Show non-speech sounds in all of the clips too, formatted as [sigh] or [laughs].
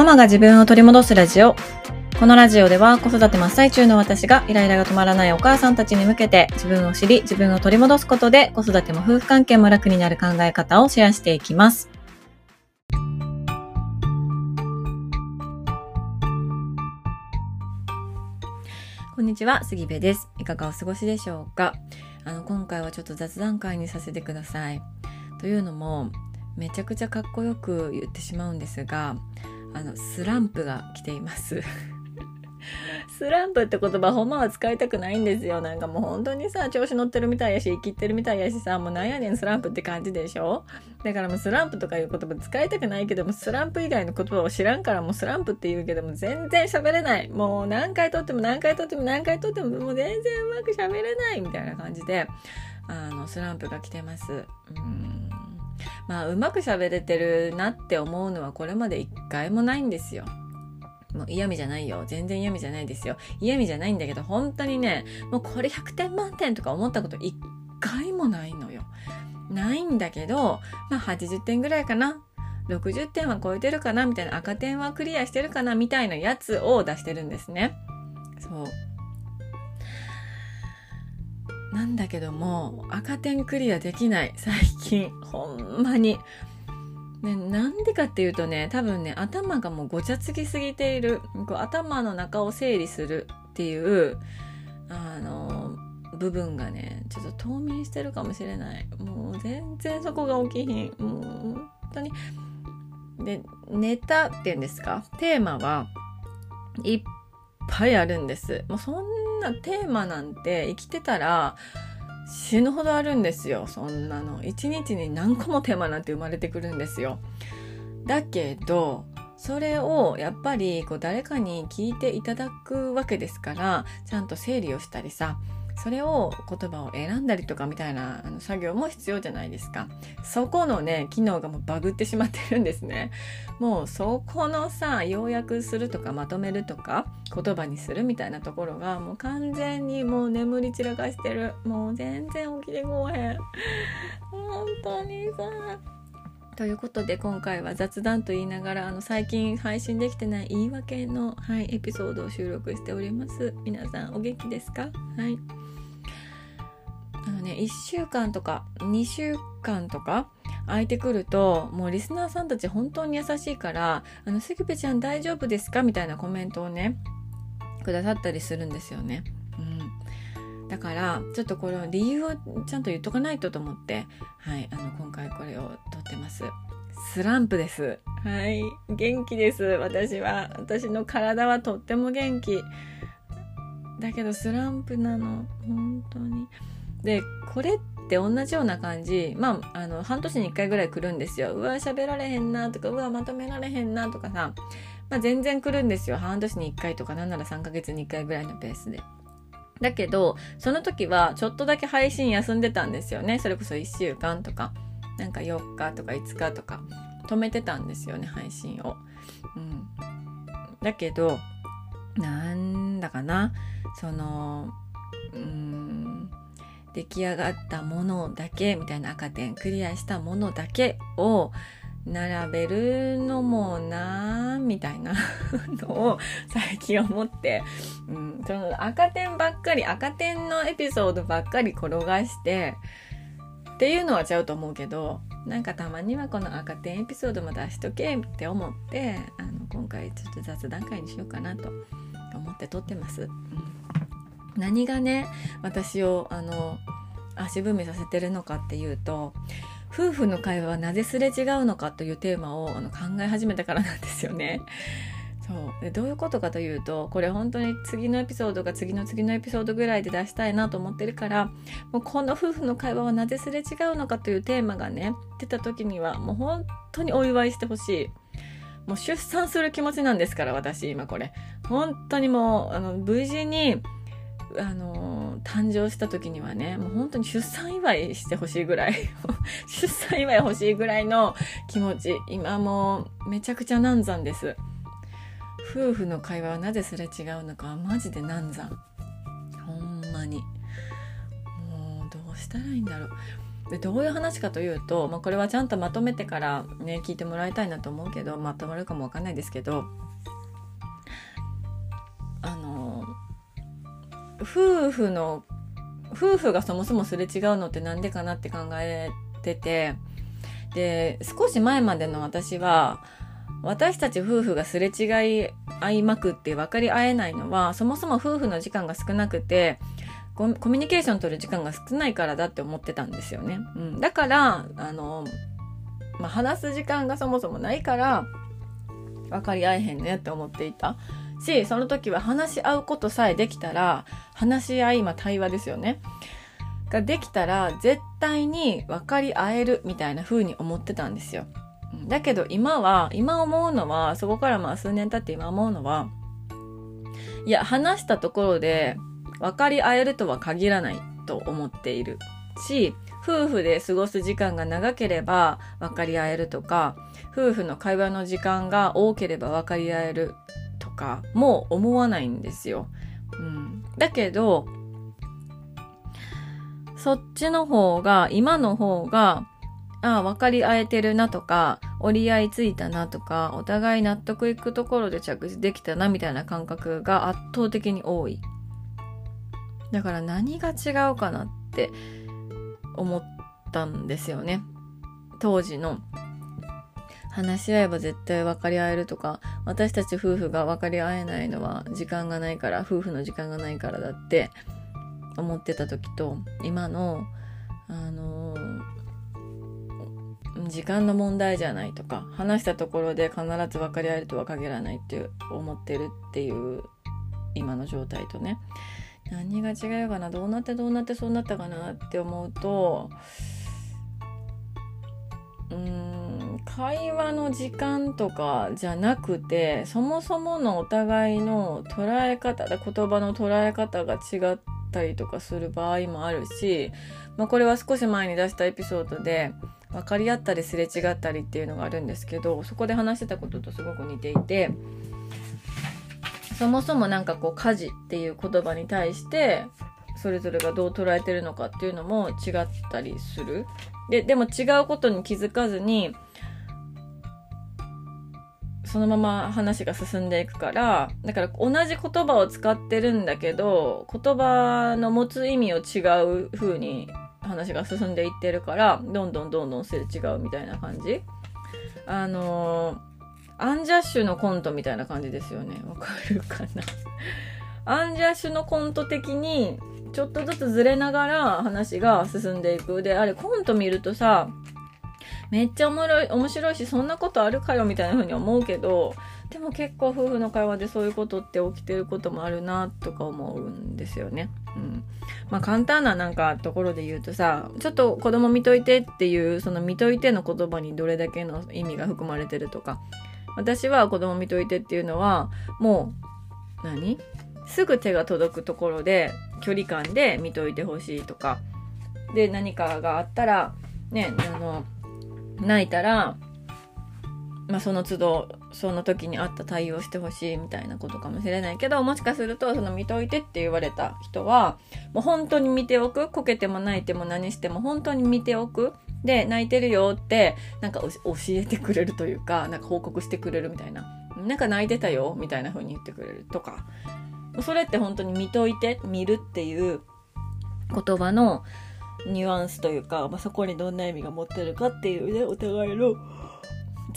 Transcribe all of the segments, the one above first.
ママが自分を取り戻すラジオ。このラジオでは子育て真っ最中の私がイライラが止まらないお母さんたちに向けて自分を知り自分を取り戻すことで子育ても夫婦関係も楽になる考え方をシェアしていきます。こんにちは、杉部です。いかがお過ごしでしょうか？あの、今回はちょっと雑談会にさせてください。というのも、めちゃくちゃかっこよく言ってしまうんですが、あの、スランプが来ています。[laughs] スランプって言葉ほんまは使いたくないんですよ。なんかもう本当にさ、調子乗ってるみたいやし、生きってるみたいやしさ、もうなんやねんスランプって感じでしょ？だからもうスランプとかいう言葉使いたくないけども、スランプ以外の言葉を知らんからもうスランプって言うけども全然喋れない。もう何回撮っても何回撮っても何回撮ってももう全然うまく喋れないみたいな感じで、あの、スランプが来てます。うんまあ、うまく喋れてるなって思うのはこれまで一回もないんですよ。もう嫌味じゃないよ。全然嫌味じゃないですよ。嫌味じゃないんだけど、本当にね、もうこれ100点満点とか思ったこと一回もないのよ。ないんだけど、まあ80点ぐらいかな。60点は超えてるかなみたいな赤点はクリアしてるかなみたいなやつを出してるんですね。そう。なんだけども、赤点クリアできない。最近。ほんまに。ね、なんでかっていうとね多分ね頭がもうごちゃつきすぎているこう頭の中を整理するっていうあの部分がねちょっと冬眠してるかもしれないもう全然そこが起きひんもう本当にでネタっていうんですか？テーマはいっぱいあるんですもうそんなテーマなんて生きてたら死ぬほどあるんですよ。そんなの。一日に何個もテーマなんて生まれてくるんですよ。だけどそれをやっぱりこう誰かに聞いていただくわけですからちゃんと整理をしたりさそれを言葉を選んだりとかみたいなあの作業も必要じゃないですか。そこのね機能がもうバグってしまってるんですね。もうそこのさ要約するとかまとめるとか言葉にするみたいなところがもう完全にもう眠り散らかしてる。もう全然起きてこうへん。本当にさということで今回は雑談と言いながらあの最近配信できてない言い訳の、はい、エピソードを収録しております皆さんお元気ですか？はいあのね1週間とか2週間とか空いてくるともうリスナーさんたち本当に優しいから「あの杉部ちゃん大丈夫ですか?」みたいなコメントをねくださったりするんですよね。だからちょっとこれ理由をちゃんと言っとかないとと思って、はい、あの今回これを撮ってます。スランプです。はい、元気です。私は私の体はとっても元気。だけどスランプなの本当に。でこれって同じような感じまああの半年に1回ぐらい来るんですようわ喋られへんなとかうわまとめられへんなとかさ、まあ、全然来るんですよ半年に1回とかなんなら3ヶ月に1回ぐらいのペースで。だけどその時はちょっとだけ配信休んでたんですよね。それこそ1週間とか。なんか4日とか5日とか。止めてたんですよね配信を。うん、だけどなんだかな。そのうん出来上がったものだけみたいな赤点クリアしたものだけを並べるのもなみたいな [laughs] のを最近思って、うん、その赤点ばっかり赤点のエピソードばっかり転がしてっていうのはちゃうと思うけどなんかたまにはこの赤点エピソードも出しとけって思ってあの今回ちょっと雑談会にしようかなと思って撮ってます。うん何がね私をあの足踏みさせてるのかっていうと夫婦の会話はなぜすれ違うのかというテーマをあの考え始めたからなんですよね。そうでどういうことかというとこれ本当に次のエピソードが次の次のエピソードぐらいで出したいなと思ってるからもうこの夫婦の会話はなぜすれ違うのかというテーマがね出た時にはもう本当にお祝いしてほしい。もう出産する気持ちなんですから私今これ本当にもうあの無事にあの誕生した時にはねもう本当に出産祝いしてほしいぐらい [laughs] 出産祝い欲しいぐらいの気持ち今もうめちゃくちゃ難産です。夫婦の会話はなぜすれ違うのかはマジで難産。ほんまに。もうどうしたらいいんだろう。でどういう話かというと、まあ、これはちゃんとまとめてからね聞いてもらいたいなと思うけどまとまるかもわかんないですけど夫婦の夫婦がそもそもすれ違うのってなんでかなって考えててで少し前までの私は私たち夫婦がすれ違い合いまくって分かり合えないのはそもそも夫婦の時間が少なくてコミュニケーション取る時間が少ないからだって思ってたんですよね。うん、だからあの、まあ、話す時間がそもそもないから分かり合えへんねって思っていたしその時は話し合うことさえできたら話し合い今対話ですよね。ができたら絶対に分かり合えるみたいな風に思ってたんですよ。だけど今は今思うのはそこからまあ数年経って今思うのはいや話したところで分かり合えるとは限らないと思っているし夫婦で過ごす時間が長ければ分かり合えるとか夫婦の会話の時間が多ければ分かり合えるかも思わないんですよ。うん、だけどそっちの方が今の方がああ分かり合えてるなとか折り合いついたなとかお互い納得いくところで着地できたなみたいな感覚が圧倒的に多い。だから何が違うかなって思ったんですよね。当時の話し合えば絶対分かり合えるとか私たち夫婦が分かり合えないのは時間がないから夫婦の時間がないからだって思ってた時と今のあのー、時間の問題じゃないとか話したところで必ず分かり合えるとは限らないって思ってるっていう今の状態とね。何が違うかなどうなってどうなってそうなったかなって思うとうん会話の時間とかじゃなくてそもそものお互いの捉え方言葉の捉え方が違ったりとかする場合もあるし、まあ、これは少し前に出したエピソードで分かり合ったりすれ違ったりっていうのがあるんですけどそこで話してたこととすごく似ていて。そもそも何かこう家事っていう言葉に対してそれぞれがどう捉えてるのかっていうのも違ったりする。で、でも違うことに気づかずに、そのまま話が進んでいくから、だから同じ言葉を使ってるんだけど、言葉の持つ意味を違う風に話が進んでいってるから、どんどんどんどんすれ違うみたいな感じ。あのーアンジャッシュのコントみたいな感じですよね。わかるかな？アンジャッシュのコント的に、ちょっとずつずれながら話が進んでいく。で、あれコント見るとさ、めっちゃおもろい、面白いし、そんなことあるかよみたいな風に思うけど、でも結構夫婦の会話でそういうことって起きてることもあるなとか思うんですよね。うん。まあ簡単ななんかところで言うとさ、ちょっと子供見といてっていう、その見といての言葉にどれだけの意味が含まれてるとか、私は子供見といてっていうのはもう何？すぐ手が届くところで距離感で見といてほしいとかで何かがあったらねあの泣いたら、まあ、その都度その時にあった対応してほしいみたいなことかもしれないけどもしかするとその見といてって言われた人はもう本当に見ておくこけても泣いても何しても本当に見ておくで、泣いてるよって、なんか教えてくれるというか、なんか報告してくれるみたいな。なんか泣いてたよみたいな風に言ってくれるとか。それって本当に見といて、見るっていう言葉のニュアンスというか、まあ、そこにどんな意味が持ってるかっていうね、お互いの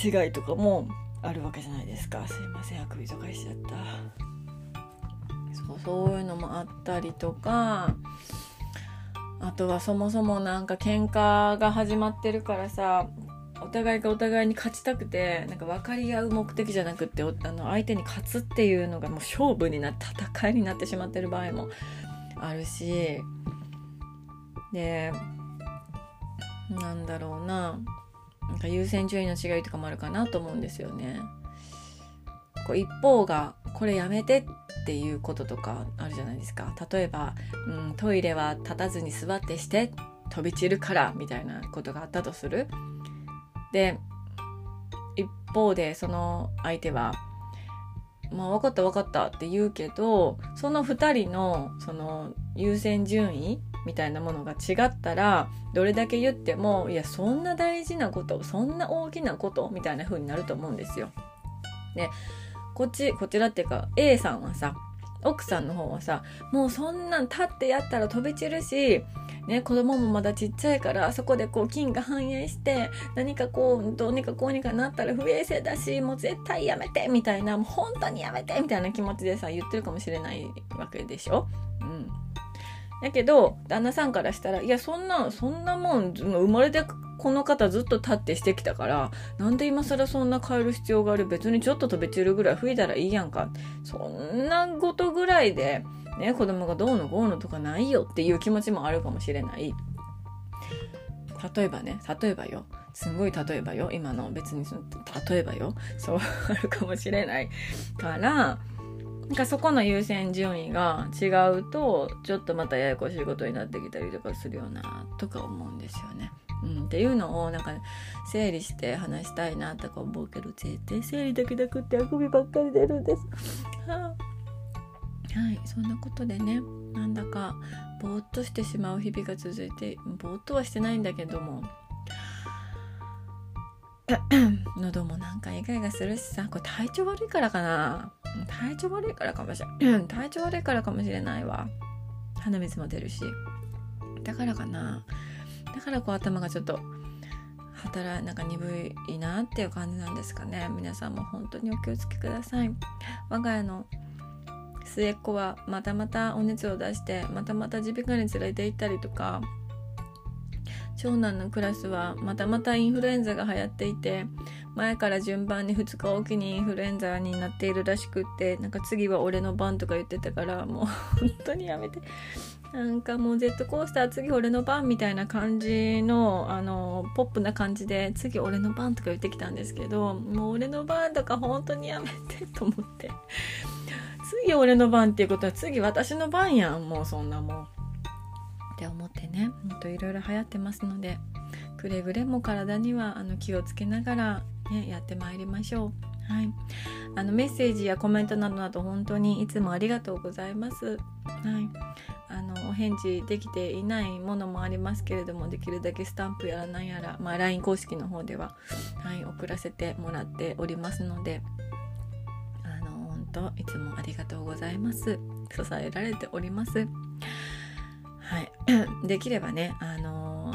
違いとかもあるわけじゃないですか。すいません、あくびとかしちゃった。そう、そういうのもあったりとか、あとはそもそもなんか喧嘩が始まってるからさお互いがお互いに勝ちたくてなんか分かり合う目的じゃなくってあの相手に勝つっていうのがもう勝負になって戦いになってしまってる場合もあるしでなんだろうな。なんか優先順位の違いとかもあるかなと思うんですよね。こう一方がこれやめてっていうこととかあるじゃないですか。例えば、うん、トイレは立たずに座ってして飛び散るからみたいなことがあったとする。で一方でその相手は「まあ分かった分かった」って言うけどその2人のその優先順位みたいなものが違ったらどれだけ言ってもいやそんな大事なことそんな大きなことみたいな風になると思うんですよ。でこっちこちらっていうか A さんはさ奥さんの方はさもうそんなん立ってやったら飛び散るしね、子供もまだちっちゃいからあそこでこう菌が反映して何かこうどうにかこうにかなったら不衛生だしもう絶対やめてみたいなもう本当にやめてみたいな気持ちでさ言ってるかもしれないわけでしょ？うんだけど旦那さんからしたらいやそんなそんなもん生まれてこの方ずっと立ってしてきたからなんで今更そんな変える必要がある？別にちょっと飛び散るぐらい吹いたらいいやんかそんなことぐらいでね、子供がどうのこうのとかないよっていう気持ちもあるかもしれない。例えばね、例えばよ。すごい例えばよ。今の別にその、例えばよ。そうあるかもしれないから、なんかそこの優先順位が違うと、ちょっとまたややこしいことになってきたりとかするよな、とか思うんですよね。うん、っていうのをなんか整理して話したいなとか思うけど絶対整理だけなくってあくびばっかり出るんです。は [laughs] あはいそんなことでねなんだかぼーっとしてしまう日々が続いてぼーっとはしてないんだけども [clears throat] 喉もなんかイガイガするしさこれ体調悪いからかな体調悪いからかもしれない。体調悪いからかもしれないわ。鼻水も出るし。だからかな。だからこう頭がちょっと働なんか鈍いなっていう感じなんですかね。皆さんも本当にお気をつけください。我が家の末っ子はまたまたお熱を出してまたまた耳鼻科に連れて行ったりとか長男のクラスはまたまたインフルエンザが流行っていて前から順番に2日おきにインフルエンザになっているらしくってなんか次は俺の番とか言ってたからもう本当にやめて。なんかもうジェットコースター次俺の番みたいな感じのあのポップな感じで次俺の番とか言ってきたんですけどもう俺の番とか本当にやめてと思って。次俺の番っていうことは次私の番やんもうそんなもん。って思ってねほんといろいろ流行ってますのでくれぐれも体にはあの気をつけながら、ね、やってまいりましょう。はい、あのメッセージやコメントなどなど本当にいつもありがとうございます。はい、あのお返事できていないものもありますけれどもできるだけスタンプやらなんやら、まあ、LINE 公式の方では、はい、送らせてもらっておりますのでといつもありがとうございます支えられておりますできればねあの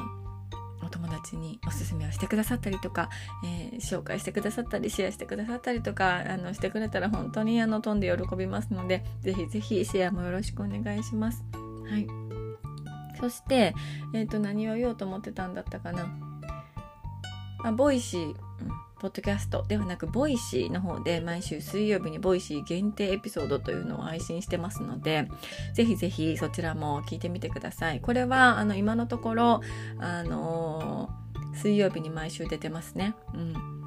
ー、お友達におすすめをしてくださったりとか、えー、紹介してくださったりシェアしてくださったりとかあのしてくれたら本当にあの飛んで喜びますのでぜひぜひシェアもよろしくお願いします。はい。そして、えーと何を言おうと思ってたんだったかな。あ Voicy、うん。ポッドキャストではなく、 Voicy の方で毎週水曜日に Voicy 限定エピソードというのを配信してますので、ぜひぜひそちらも聞いてみてください。これは、あの、今のところ、あの、水曜日に毎週出てますね。うん。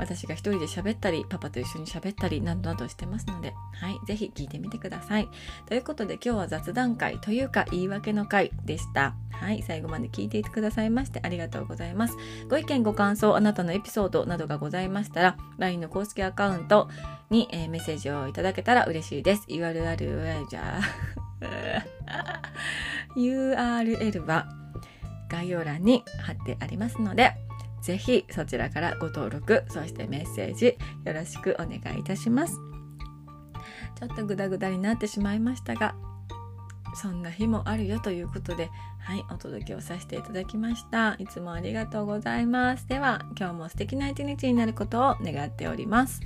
私が一人で喋ったり、パパと一緒に喋ったり、などなどしてますので、はい、ぜひ聞いてみてください。ということで今日は雑談会というか言い訳の会でした。はい、最後まで聞いていてくださいましてありがとうございます。ご意見ご感想、あなたのエピソードなどがございましたら、LINE の公式アカウントに、え、メッセージをいただけたら嬉しいです。URL じゃあ URL は概要欄に貼ってありますので、ぜひそちらからご登録、そしてメッセージよろしくお願いいたします。ちょっとグダグダになってしまいましたが、そんな日もあるよということで、はい、お届けをさせていただきました。いつもありがとうございます。では、今日も素敵な一日になることを願っております。